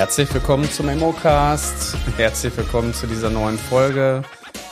Herzlich willkommen zum Immocast. Herzlich willkommen zu dieser neuen Folge.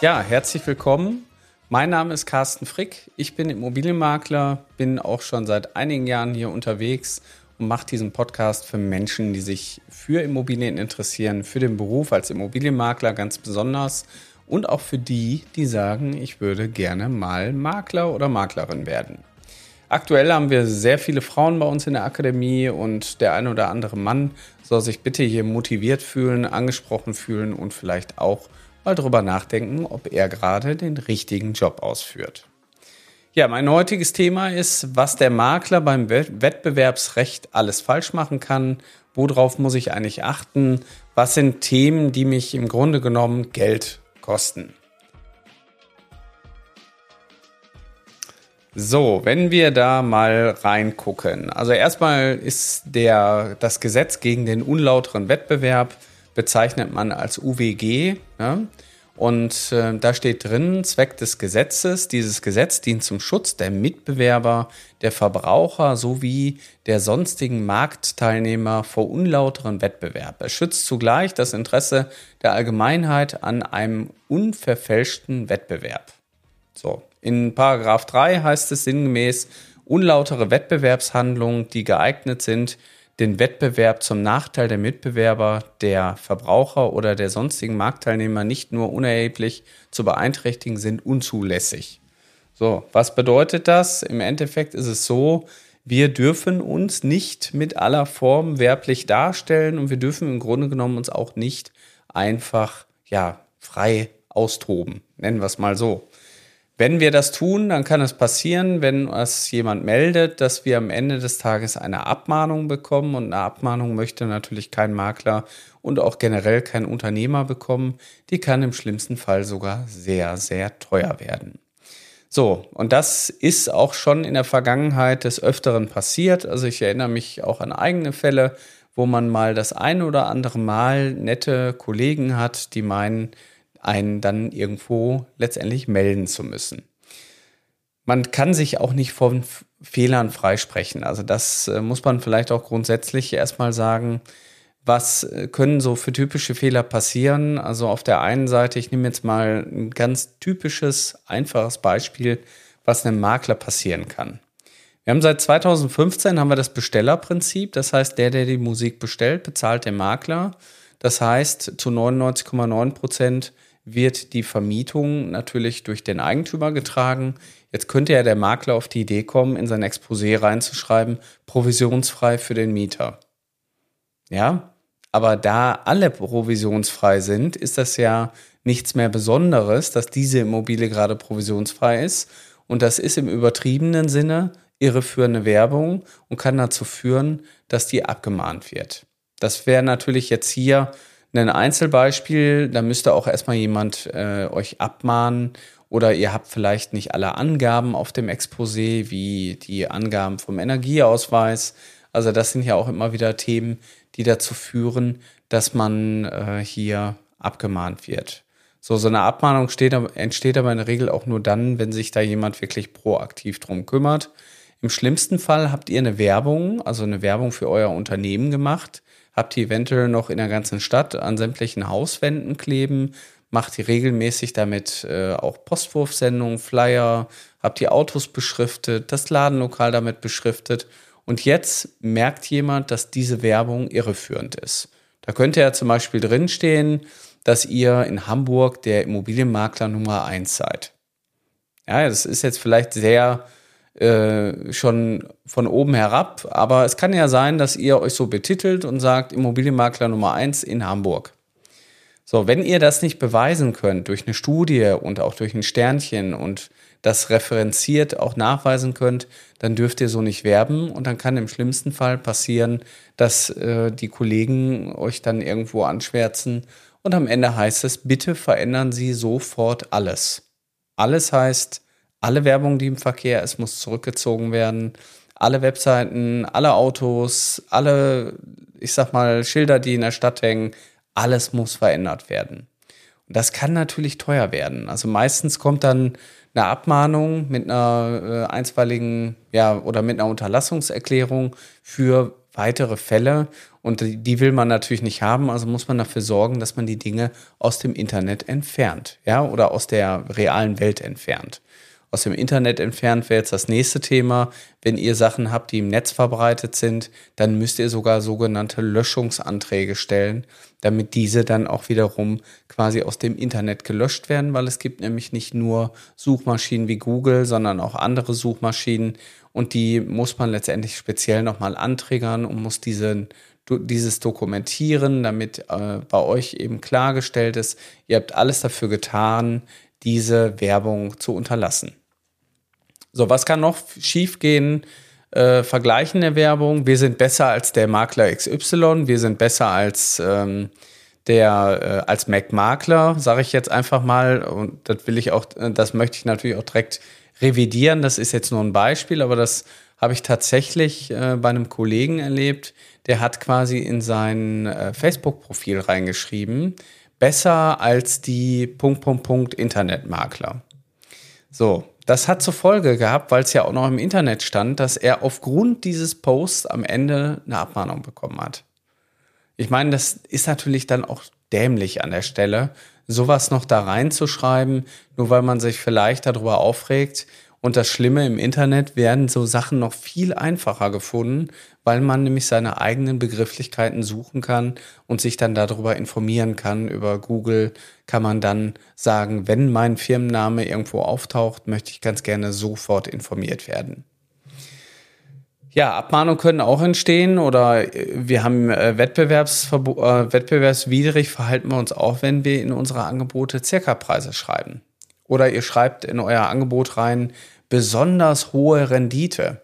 Ja, herzlich willkommen. Mein Name ist Carsten Frick. Ich bin Immobilienmakler, bin auch schon seit einigen Jahren hier unterwegs und mache diesen Podcast für Menschen, die sich für Immobilien interessieren, für den Beruf als Immobilienmakler ganz besonders und auch für die, die sagen, ich würde gerne mal Makler oder Maklerin werden. Aktuell haben wir sehr viele Frauen bei uns in der Akademie und der ein oder andere Mann soll sich bitte hier motiviert fühlen, angesprochen fühlen und vielleicht auch mal drüber nachdenken, ob er gerade den richtigen Job ausführt. Ja, mein heutiges Thema ist, was der Makler beim Wettbewerbsrecht alles falsch machen kann. Worauf muss ich eigentlich achten? Was sind Themen, die mich im Grunde genommen Geld kosten? So, wenn wir da mal reingucken. Also erstmal ist der, das Gesetz gegen den unlauteren Wettbewerb bezeichnet man als UWG. Ne? Und äh, da steht drin, Zweck des Gesetzes, dieses Gesetz dient zum Schutz der Mitbewerber, der Verbraucher sowie der sonstigen Marktteilnehmer vor unlauteren Wettbewerb. Es schützt zugleich das Interesse der Allgemeinheit an einem unverfälschten Wettbewerb. So, in Paragraph 3 heißt es sinngemäß, unlautere Wettbewerbshandlungen, die geeignet sind, den Wettbewerb zum Nachteil der Mitbewerber, der Verbraucher oder der sonstigen Marktteilnehmer nicht nur unerheblich zu beeinträchtigen, sind unzulässig. So, was bedeutet das? Im Endeffekt ist es so, wir dürfen uns nicht mit aller Form werblich darstellen und wir dürfen im Grunde genommen uns auch nicht einfach, ja, frei austoben. Nennen wir es mal so. Wenn wir das tun, dann kann es passieren, wenn es jemand meldet, dass wir am Ende des Tages eine Abmahnung bekommen. Und eine Abmahnung möchte natürlich kein Makler und auch generell kein Unternehmer bekommen. Die kann im schlimmsten Fall sogar sehr, sehr teuer werden. So, und das ist auch schon in der Vergangenheit des Öfteren passiert. Also ich erinnere mich auch an eigene Fälle, wo man mal das ein oder andere Mal nette Kollegen hat, die meinen, einen dann irgendwo letztendlich melden zu müssen. Man kann sich auch nicht von Fehlern freisprechen. Also das äh, muss man vielleicht auch grundsätzlich erstmal sagen. Was äh, können so für typische Fehler passieren? Also auf der einen Seite, ich nehme jetzt mal ein ganz typisches, einfaches Beispiel, was einem Makler passieren kann. Wir haben seit 2015 haben wir das Bestellerprinzip. Das heißt, der, der die Musik bestellt, bezahlt den Makler. Das heißt, zu 99,9 Prozent wird die Vermietung natürlich durch den Eigentümer getragen. Jetzt könnte ja der Makler auf die Idee kommen, in sein Exposé reinzuschreiben, provisionsfrei für den Mieter. Ja, aber da alle provisionsfrei sind, ist das ja nichts mehr Besonderes, dass diese Immobilie gerade provisionsfrei ist. Und das ist im übertriebenen Sinne irreführende Werbung und kann dazu führen, dass die abgemahnt wird. Das wäre natürlich jetzt hier ein Einzelbeispiel, da müsste auch erstmal jemand äh, euch abmahnen oder ihr habt vielleicht nicht alle Angaben auf dem Exposé, wie die Angaben vom Energieausweis. Also das sind ja auch immer wieder Themen, die dazu führen, dass man äh, hier abgemahnt wird. So, so eine Abmahnung steht, entsteht aber in der Regel auch nur dann, wenn sich da jemand wirklich proaktiv drum kümmert. Im schlimmsten Fall habt ihr eine Werbung, also eine Werbung für euer Unternehmen gemacht, habt die eventuell noch in der ganzen Stadt an sämtlichen Hauswänden kleben, macht die regelmäßig damit äh, auch Postwurfsendungen, Flyer, habt die Autos beschriftet, das Ladenlokal damit beschriftet und jetzt merkt jemand, dass diese Werbung irreführend ist. Da könnte ja zum Beispiel drinstehen, dass ihr in Hamburg der Immobilienmakler Nummer eins seid. Ja, das ist jetzt vielleicht sehr äh, schon von oben herab. Aber es kann ja sein, dass ihr euch so betitelt und sagt, Immobilienmakler Nummer eins in Hamburg. So, wenn ihr das nicht beweisen könnt durch eine Studie und auch durch ein Sternchen und das referenziert auch nachweisen könnt, dann dürft ihr so nicht werben und dann kann im schlimmsten Fall passieren, dass äh, die Kollegen euch dann irgendwo anschwärzen und am Ende heißt es, bitte verändern Sie sofort alles. Alles heißt, alle Werbung, die im Verkehr ist, muss zurückgezogen werden. Alle Webseiten, alle Autos, alle, ich sag mal, Schilder, die in der Stadt hängen, alles muss verändert werden. Und das kann natürlich teuer werden. Also meistens kommt dann eine Abmahnung mit einer äh, einstweiligen, ja, oder mit einer Unterlassungserklärung für weitere Fälle. Und die, die will man natürlich nicht haben, also muss man dafür sorgen, dass man die Dinge aus dem Internet entfernt, ja, oder aus der realen Welt entfernt aus dem Internet entfernt wäre jetzt das nächste Thema. Wenn ihr Sachen habt, die im Netz verbreitet sind, dann müsst ihr sogar sogenannte Löschungsanträge stellen, damit diese dann auch wiederum quasi aus dem Internet gelöscht werden, weil es gibt nämlich nicht nur Suchmaschinen wie Google, sondern auch andere Suchmaschinen und die muss man letztendlich speziell nochmal anträgern und muss diesen dieses dokumentieren, damit äh, bei euch eben klargestellt ist, ihr habt alles dafür getan, diese Werbung zu unterlassen. So, was kann noch schiefgehen? Äh, vergleichende Werbung. Wir sind besser als der Makler XY. Wir sind besser als ähm, der äh, als Mac Makler, sage ich jetzt einfach mal. Und das will ich auch, das möchte ich natürlich auch direkt revidieren. Das ist jetzt nur ein Beispiel, aber das habe ich tatsächlich äh, bei einem Kollegen erlebt. Der hat quasi in sein äh, Facebook-Profil reingeschrieben, besser als die Punkt, Punkt, Punkt Internetmakler. So, das hat zur Folge gehabt, weil es ja auch noch im Internet stand, dass er aufgrund dieses Posts am Ende eine Abmahnung bekommen hat. Ich meine, das ist natürlich dann auch dämlich an der Stelle, sowas noch da reinzuschreiben, nur weil man sich vielleicht darüber aufregt. Und das Schlimme im Internet werden so Sachen noch viel einfacher gefunden, weil man nämlich seine eigenen Begrifflichkeiten suchen kann und sich dann darüber informieren kann. Über Google kann man dann sagen, wenn mein Firmenname irgendwo auftaucht, möchte ich ganz gerne sofort informiert werden. Ja, Abmahnungen können auch entstehen oder äh, wir haben äh, Wettbewerbsverbo äh, wettbewerbswidrig verhalten wir uns auch, wenn wir in unsere Angebote Circa-Preise schreiben. Oder ihr schreibt in euer Angebot rein besonders hohe Rendite.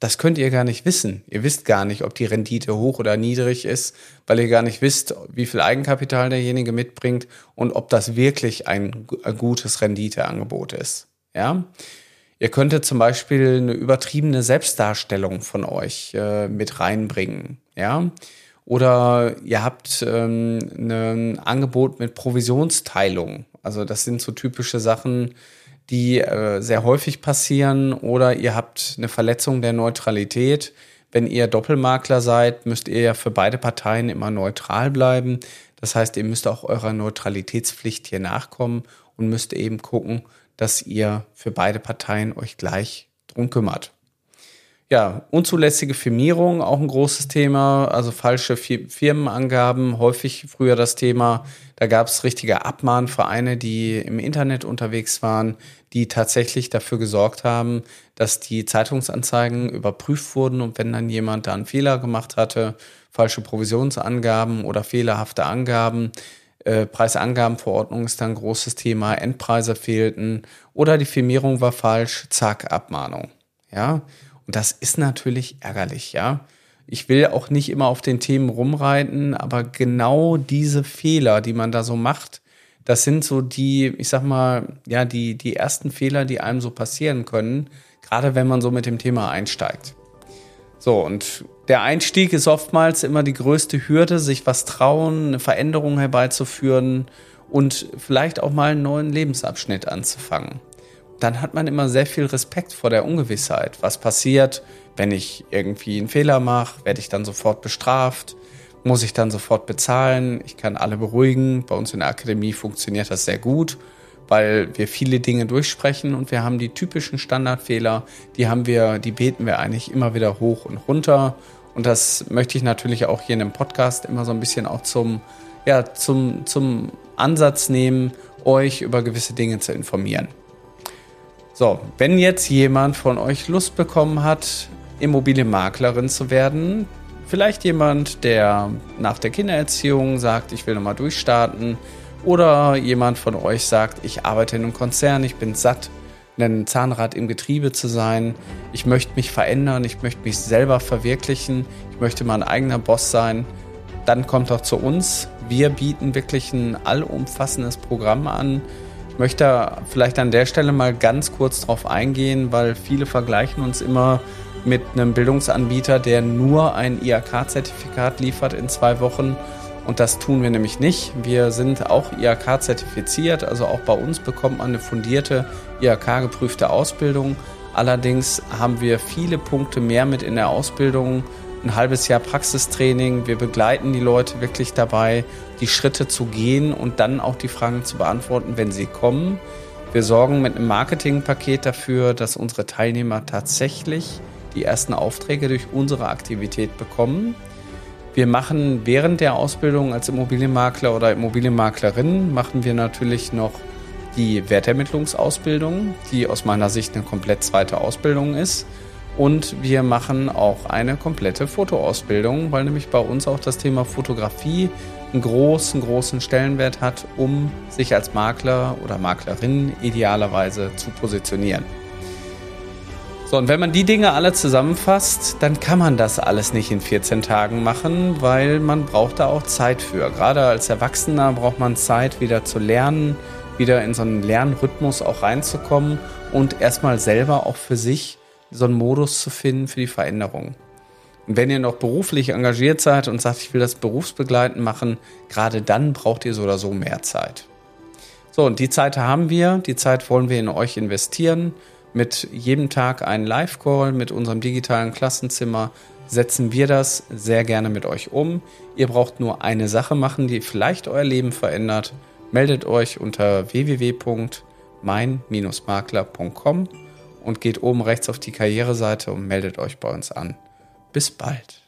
Das könnt ihr gar nicht wissen. Ihr wisst gar nicht, ob die Rendite hoch oder niedrig ist, weil ihr gar nicht wisst, wie viel Eigenkapital derjenige mitbringt und ob das wirklich ein, gutes Renditeangebot ist. Ja. Ihr könntet zum Beispiel eine übertriebene Selbstdarstellung von euch äh, mit reinbringen. Ja. Oder ihr habt ähm, ein Angebot mit Provisionsteilung. Also das sind so typische Sachen, die äh, sehr häufig passieren oder ihr habt eine Verletzung der Neutralität. Wenn ihr Doppelmakler seid, müsst ihr ja für beide Parteien immer neutral bleiben. Das heißt, ihr müsst auch eurer Neutralitätspflicht hier nachkommen und müsst eben gucken, dass ihr für beide Parteien euch gleich drum kümmert. Ja, unzulässige Firmierung, auch ein großes Thema, also falsche Firmenangaben, häufig früher das Thema. Da gab es richtige Abmahnvereine, die im Internet unterwegs waren, die tatsächlich dafür gesorgt haben, dass die Zeitungsanzeigen überprüft wurden und wenn dann jemand da einen Fehler gemacht hatte, falsche Provisionsangaben oder fehlerhafte Angaben, äh, Preisangabenverordnung ist dann ein großes Thema, Endpreise fehlten oder die Firmierung war falsch, zack, Abmahnung. Ja, und das ist natürlich ärgerlich, ja. Ich will auch nicht immer auf den Themen rumreiten, aber genau diese Fehler, die man da so macht, das sind so die, ich sag mal, ja, die, die ersten Fehler, die einem so passieren können, gerade wenn man so mit dem Thema einsteigt. So, und der Einstieg ist oftmals immer die größte Hürde, sich was trauen, eine Veränderung herbeizuführen und vielleicht auch mal einen neuen Lebensabschnitt anzufangen dann hat man immer sehr viel Respekt vor der Ungewissheit. Was passiert, wenn ich irgendwie einen Fehler mache? Werde ich dann sofort bestraft? Muss ich dann sofort bezahlen? Ich kann alle beruhigen. Bei uns in der Akademie funktioniert das sehr gut, weil wir viele Dinge durchsprechen und wir haben die typischen Standardfehler, die haben wir, die beten wir eigentlich immer wieder hoch und runter. Und das möchte ich natürlich auch hier in dem Podcast immer so ein bisschen auch zum, ja, zum, zum Ansatz nehmen, euch über gewisse Dinge zu informieren. So, wenn jetzt jemand von euch Lust bekommen hat, Immobilienmaklerin zu werden, vielleicht jemand, der nach der Kindererziehung sagt, ich will nochmal durchstarten, oder jemand von euch sagt, ich arbeite in einem Konzern, ich bin satt, ein Zahnrad im Getriebe zu sein, ich möchte mich verändern, ich möchte mich selber verwirklichen, ich möchte mal ein eigener Boss sein, dann kommt doch zu uns. Wir bieten wirklich ein allumfassendes Programm an möchte vielleicht an der Stelle mal ganz kurz drauf eingehen, weil viele vergleichen uns immer mit einem Bildungsanbieter, der nur ein IHK-Zertifikat liefert in zwei Wochen. Und das tun wir nämlich nicht. Wir sind auch IHK-zertifiziert, also auch bei uns bekommt man eine fundierte IHK-geprüfte Ausbildung. Allerdings haben wir viele Punkte mehr mit in der Ausbildung ein halbes Jahr Praxistraining. Wir begleiten die Leute wirklich dabei, die Schritte zu gehen und dann auch die Fragen zu beantworten, wenn sie kommen. Wir sorgen mit einem Marketingpaket dafür, dass unsere Teilnehmer tatsächlich die ersten Aufträge durch unsere Aktivität bekommen. Wir machen während der Ausbildung als Immobilienmakler oder Immobilienmaklerin machen wir natürlich noch die Wertermittlungsausbildung, die aus meiner Sicht eine komplett zweite Ausbildung ist. Und wir machen auch eine komplette Fotoausbildung, weil nämlich bei uns auch das Thema Fotografie einen großen, großen Stellenwert hat, um sich als Makler oder Maklerin idealerweise zu positionieren. So, und wenn man die Dinge alle zusammenfasst, dann kann man das alles nicht in 14 Tagen machen, weil man braucht da auch Zeit für. Gerade als Erwachsener braucht man Zeit, wieder zu lernen, wieder in so einen Lernrhythmus auch reinzukommen und erstmal selber auch für sich so einen Modus zu finden für die Veränderung. Und wenn ihr noch beruflich engagiert seid und sagt, ich will das berufsbegleitend machen, gerade dann braucht ihr so oder so mehr Zeit. So, und die Zeit haben wir, die Zeit wollen wir in euch investieren. Mit jedem Tag einen Live-Call mit unserem digitalen Klassenzimmer setzen wir das sehr gerne mit euch um. Ihr braucht nur eine Sache machen, die vielleicht euer Leben verändert. Meldet euch unter www.mein-makler.com und geht oben rechts auf die Karriereseite und meldet euch bei uns an. Bis bald.